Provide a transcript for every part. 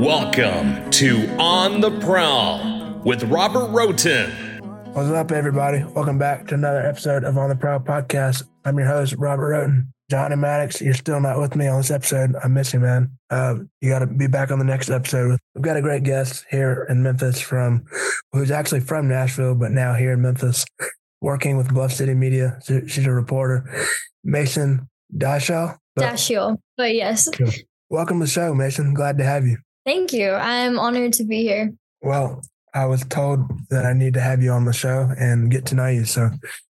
Welcome to On the Prowl with Robert Roten. What's up, everybody? Welcome back to another episode of On the Prowl podcast. I'm your host, Robert Roten. Johnny Maddox, you're still not with me on this episode. I miss you, man. Uh, you got to be back on the next episode. We've got a great guest here in Memphis from, who's actually from Nashville, but now here in Memphis, working with Bluff City Media. She's a reporter, Mason Dashiell. Dashiell, but yes. Welcome to the show, Mason. Glad to have you. Thank you. I'm honored to be here. Well, I was told that I need to have you on the show and get to know you. So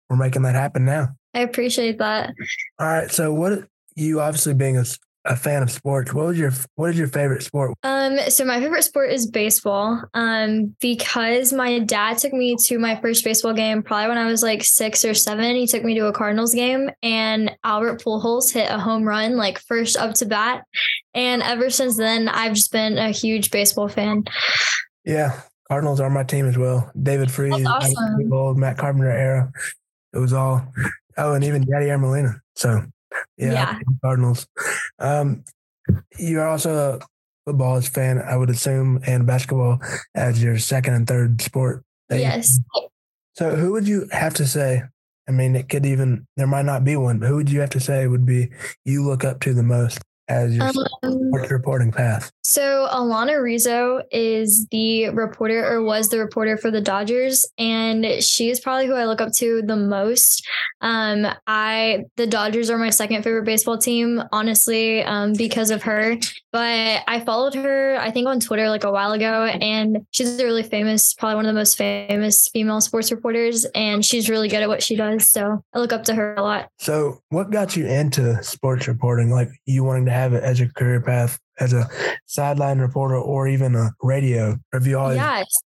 we're making that happen now. I appreciate that. All right. So what you obviously being a, a fan of sports, what was your what is your favorite sport? Um, so my favorite sport is baseball. Um, because my dad took me to my first baseball game probably when I was like six or seven. He took me to a Cardinals game and Albert Pujols hit a home run like first up to bat. And ever since then I've just been a huge baseball fan. Yeah. Cardinals are my team as well. David Freese, awesome. old Matt Carpenter era. It was all Oh, and even Yadier Molina. So, yeah, yeah. Cardinals. Um, you're also a football fan, I would assume, and basketball as your second and third sport. Yes. So, who would you have to say? I mean, it could even there might not be one, but who would you have to say would be you look up to the most as your um, reporting path? So Alanna Rizzo is the reporter or was the reporter for the Dodgers and she is probably who I look up to the most. Um, I the Dodgers are my second favorite baseball team, honestly, um, because of her. But I followed her, I think on Twitter like a while ago, and she's a really famous, probably one of the most famous female sports reporters, and she's really good at what she does. So I look up to her a lot. So what got you into sports reporting? Like you wanting to have it as a career path as a sideline reporter or even a radio? You always?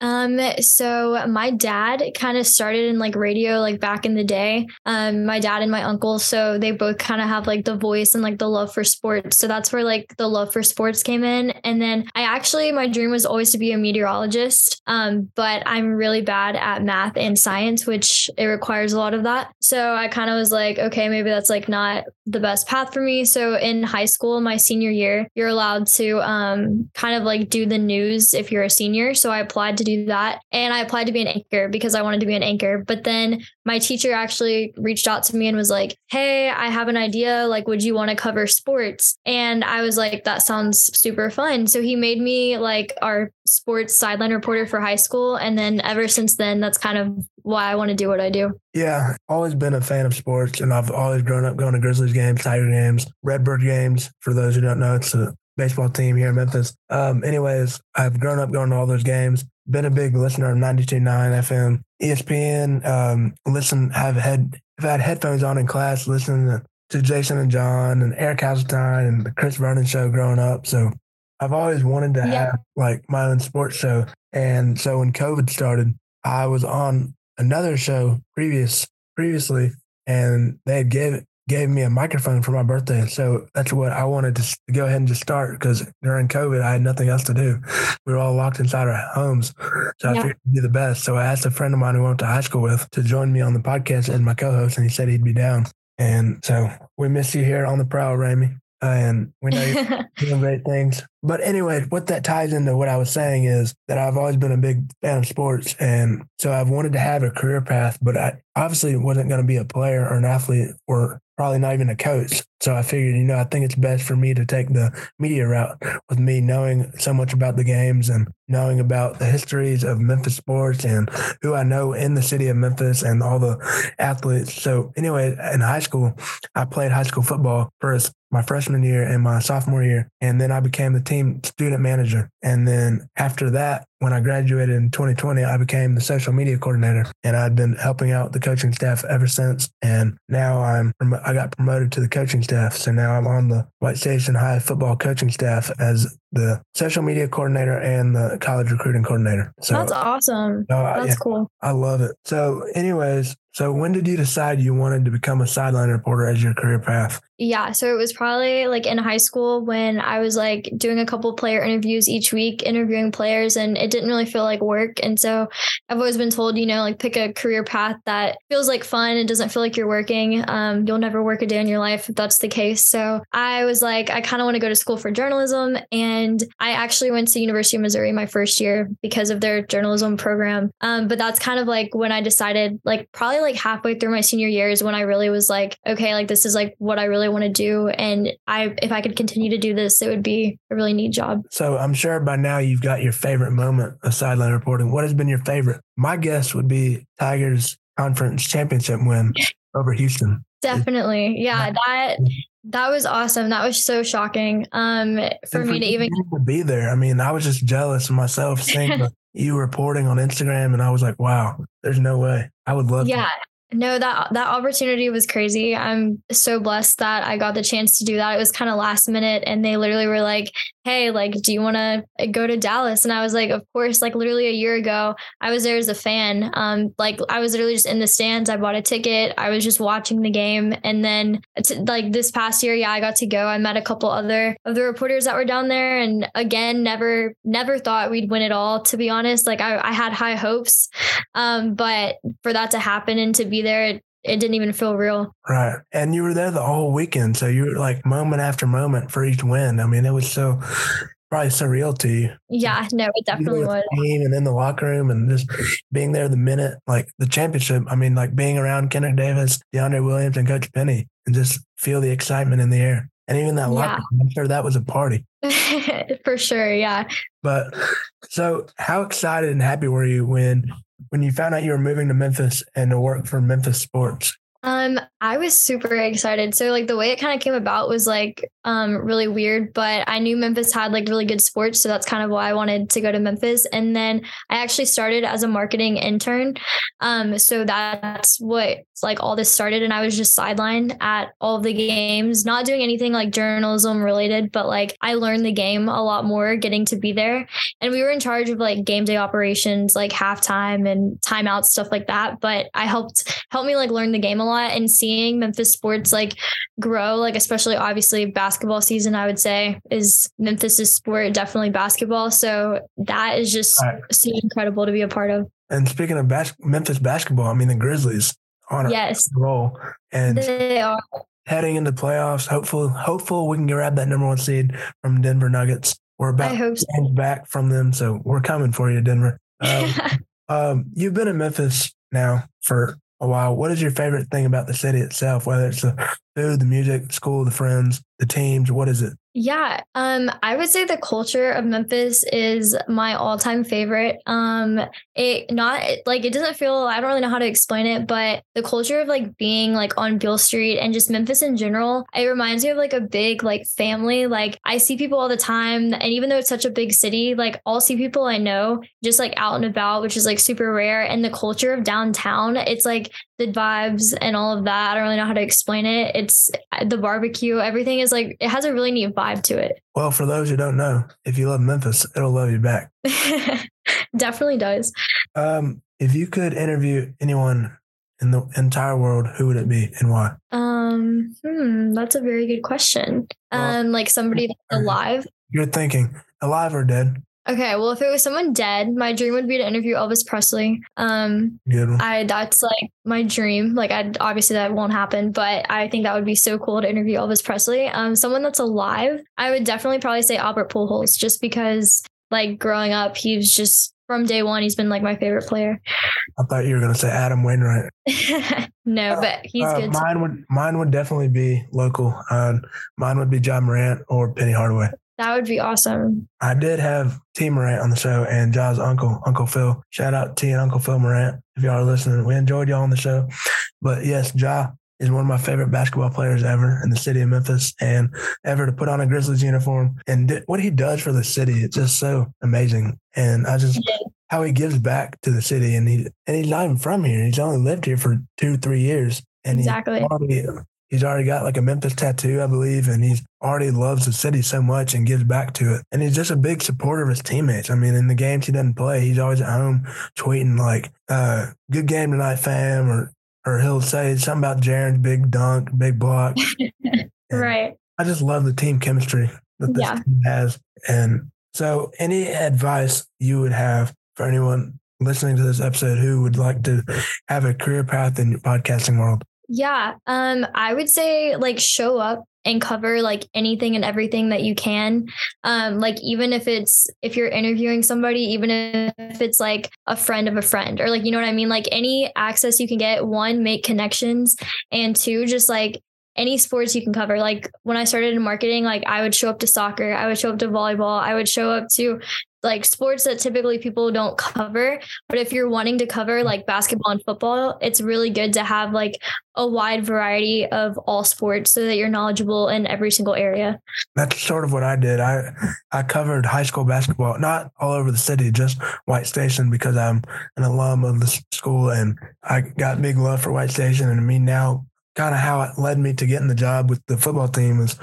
Um. So my dad kind of started in like radio, like back in the day. Um. My dad and my uncle, so they both kind of have like the voice and like the love for sports. So that's where like the love for sports came in. And then I actually, my dream was always to be a meteorologist. Um. But I'm really bad at math and science, which it requires a lot of that. So I kind of was like, okay, maybe that's like not the best path for me. So in high school, my senior year, you're allowed allowed to um, kind of like do the news if you're a senior. So I applied to do that. And I applied to be an anchor because I wanted to be an anchor. But then my teacher actually reached out to me and was like, Hey, I have an idea. Like, would you want to cover sports? And I was like, That sounds super fun. So he made me like our sports sideline reporter for high school. And then ever since then, that's kind of why I want to do what I do. Yeah, always been a fan of sports, and I've always grown up going to Grizzlies games, Tiger games, Redbird games. For those who don't know, it's a baseball team here in Memphis. Um, anyways, I've grown up going to all those games. Been a big listener of 92.9 FM, ESPN. Um, listen, have had have had headphones on in class, listening to, Jason and John and Eric Hasseltine and the Chris Vernon show growing up. So I've always wanted to yeah. have like my own sports show. And so when COVID started, I was on another show previous previously, and they had gave gave me a microphone for my birthday. So that's what I wanted to go ahead and just start because during COVID, I had nothing else to do. We were all locked inside our homes. So yeah. I figured it'd be the best. So I asked a friend of mine who I went to high school with to join me on the podcast and my co host, and he said he'd be down. And so we miss you here on the prowl, Rami. And we know you're doing great things. But anyway, what that ties into what I was saying is that I've always been a big fan of sports. And so I've wanted to have a career path, but I obviously wasn't going to be a player or an athlete or probably not even a coach. So I figured, you know, I think it's best for me to take the media route with me knowing so much about the games and knowing about the histories of Memphis sports and who I know in the city of Memphis and all the athletes. So anyway, in high school, I played high school football first my freshman year and my sophomore year. And then I became the team student manager. And then after that, when I graduated in 2020, I became the social media coordinator and I'd been helping out the coaching staff ever since. And now I'm, I got promoted to the coaching staff. So now I'm on the White Station High football coaching staff as the social media coordinator and the college recruiting coordinator. So that's awesome. Uh, that's yeah, cool. I love it. So, anyways, so when did you decide you wanted to become a sideline reporter as your career path? Yeah, so it was probably like in high school when I was like doing a couple player interviews each week, interviewing players, and it didn't really feel like work. And so I've always been told, you know, like pick a career path that feels like fun and doesn't feel like you're working. Um, you'll never work a day in your life if that's the case. So I was like, I kind of want to go to school for journalism. And I actually went to University of Missouri my first year because of their journalism program. Um, but that's kind of like when I decided, like probably like halfway through my senior year is when I really was like, okay, like this is like what I really want to do. And I, if I could continue to do this, it would be a really neat job. So I'm sure by now you've got your favorite moment of sideline reporting. What has been your favorite? My guess would be Tigers conference championship win over Houston. Definitely. Yeah, that that was awesome. That was so shocking. Um for And me to even to be there. I mean, I was just jealous of myself seeing you reporting on Instagram, and I was like, wow, there's no way. I would love. Yeah. No, that that opportunity was crazy. I'm so blessed that I got the chance to do that. It was kind of last minute and they literally were like, "Hey, like do you want to go to Dallas?" And I was like, "Of course." Like literally a year ago, I was there as a fan. Um like I was literally just in the stands. I bought a ticket. I was just watching the game and then t- like this past year, yeah, I got to go. I met a couple other of the reporters that were down there and again, never never thought we'd win it all to be honest. Like I I had high hopes. Um but for that to happen and to be there, it, it didn't even feel real. Right. And you were there the whole weekend. So you were like moment after moment for each win. I mean, it was so probably surreal to you. Yeah, no, it definitely was. Team and in the locker room and just being there the minute, like the championship. I mean, like being around Kendrick Davis, DeAndre Williams, and Coach Penny and just feel the excitement in the air. And even that locker Yeah. room, I'm sure that was a party. For sure, yeah. But so how excited and happy were you when when you found out you were moving to Memphis and to work for Memphis Sports? Um, I was super excited. So like the way it kind of came about was like um really weird, but I knew Memphis had like really good sports, so that's kind of why I wanted to go to Memphis. And then I actually started as a marketing intern. Um, so that's what like all this started, and I was just sidelined at all the games, not doing anything like journalism related, but like I learned the game a lot more getting to be there. And we were in charge of like game day operations, like halftime and timeouts, stuff like that. But I helped helped me like learn the game a lot and seeing Memphis sports like grow, like especially obviously basketball season, I would say is Memphis's sport, definitely basketball. So that is just Right. so incredible to be a part of. And speaking of bas- Memphis basketball, I mean the Grizzlies on a Yes, roll and they are. heading into playoffs. Hopeful, hopeful we can grab that number one seed from Denver Nuggets. We're about so. back from them, so we're coming for you, Denver. Um, um, you've been in Memphis now for Oh, a while. What is your favorite thing about the city itself? Whether it's the food, the music, school, the friends, the teams. What is it? Yeah, um, I would say the culture of Memphis is my all-time favorite. Um, it not like it doesn't feel I don't really know how to explain it, but the culture of like being like on Beale Street and just Memphis in general, it reminds me of like a big like family. Like I see people all the time, and even though it's such a big city, like I'll see people I know just like out and about, which is like super rare. And the culture of downtown, it's like the vibes and all of that. I don't really know how to explain it. It's the barbecue, everything is like it has a really neat vibe to it. Well, for those who don't know, if you love Memphis, it'll love you back. Definitely does. Um, if you could interview anyone in the entire world, who would it be and why? Um, hmm, that's a very good question. Well, Um, like somebody that's alive. You're thinking alive or dead? Okay, well, if it was someone dead, my dream would be to interview Elvis Presley. Um, Good. I that's like my dream. Like, I obviously that won't happen, but I think that would be so cool to interview Elvis Presley. Um, someone that's alive, I would definitely probably say Albert Pujols, just because like growing up, he was just from day one, he's been like my favorite player. I thought you were going to say Adam Wainwright. no, but he's Uh, good. too. mine would mine would definitely be local. Uh, mine would be Ja Morant or Penny Hardaway. That would be awesome. I did have Tee Morant on the show and Ja's uncle, Uncle Phil. Shout out to T and Uncle Phil Morant. If y'all are listening, we enjoyed y'all on the show. But yes, Ja is one of my favorite basketball players ever in the city of Memphis and ever to put on a Grizzlies uniform. And what he does for the city, it's just so amazing. And I just how he gives back to the city and he and he's not even from here. He's only lived here for two, three years. And he Exactly. already he's already got like a Memphis tattoo, I believe, and he's already loves the city so much and gives back to it. And he's just a big supporter of his teammates. I mean, in the games he doesn't play, he's always at home tweeting like, uh, good game tonight, fam, or or he'll say something about Jaren's big dunk, big block. Right. I just love the team chemistry that this Yeah. team has. And So, any advice you would have for anyone listening to this episode who would like to have a career path in your podcasting world? Yeah, um, I would say like show up and cover like anything and everything that you can. Um, like even if it's if you're interviewing somebody, even if it's like a friend of a friend, or like you know what I mean, like any access you can get. One, make connections, and two, just like any sports you can cover. Like when I started in marketing, like I would show up to soccer, I would show up to volleyball, I would show up to like sports that typically people don't cover. But if you're wanting to cover like basketball and football, it's really good to have like a wide variety of all sports so that you're knowledgeable in every single area. That's sort of what I did. I I covered high school basketball, not all over the city, just White Station because I'm an alum of the school and I got big love for White Station and me now kind of how it led me to getting the job with the football team is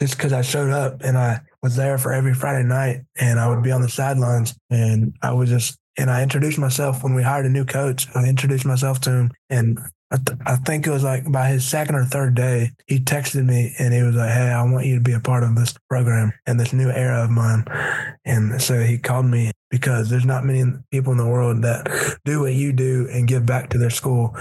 just because I showed up and I was there for every Friday night and I would be on the sidelines and I was just and I introduced myself when we hired a new coach. I introduced myself to him and I, th- I think it was like by his second or third day, he texted me and he was like, Hey, I want you to be a part of this program and this new era of mine. And so he called me because there's not many people in the world that do what you do and give back to their school.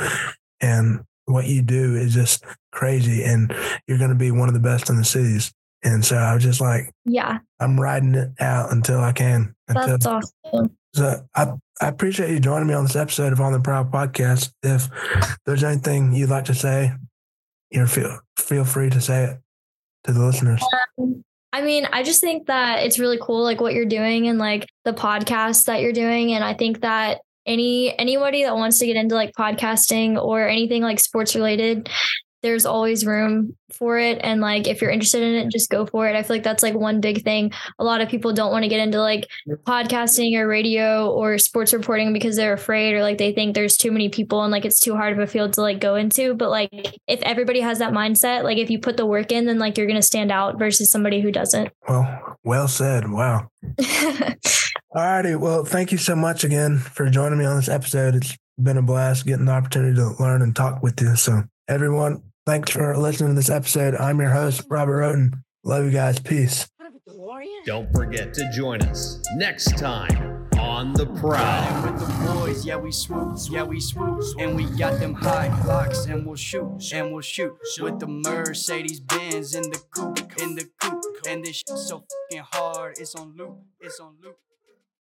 And what you do is just crazy and you're going to be one of the best in the cities. And so I was just like, yeah, I'm riding it out until I can. Until, That's awesome. So I, I appreciate you joining me on this episode of On the Prowl podcast. If there's anything you'd like to say, you know, feel feel free to say it to the listeners. Um, I mean, I just think that it's really cool, like what you're doing and like the podcast that you're doing. And I think that any anybody that wants to get into like podcasting or anything like sports related there's always room for it. And like if you're interested in it just go for it. I feel like that's like one big thing. A lot of people don't want to get into like podcasting or radio or sports reporting because they're afraid or like they think there's too many people and like it's too hard of a field to like go into. But like if everybody has that mindset like if you put the work in then like you're going to stand out versus somebody who doesn't. Well well said. Wow all righty well thank you so much again for joining me on this episode it's been a blast getting the opportunity to learn and talk with you so everyone Thanks for listening to this episode. I'm your host, Robert Roten. Love you guys. Peace. Don't forget to join us next time on the prowl. With the boys, yeah we swoop, yeah we swoop, and we got them high locks, and we'll shoot, and we'll shoot with the Mercedes Benz in the coupe, in the coupe, and this shit so fucking hard, it's on loop, it's on loop.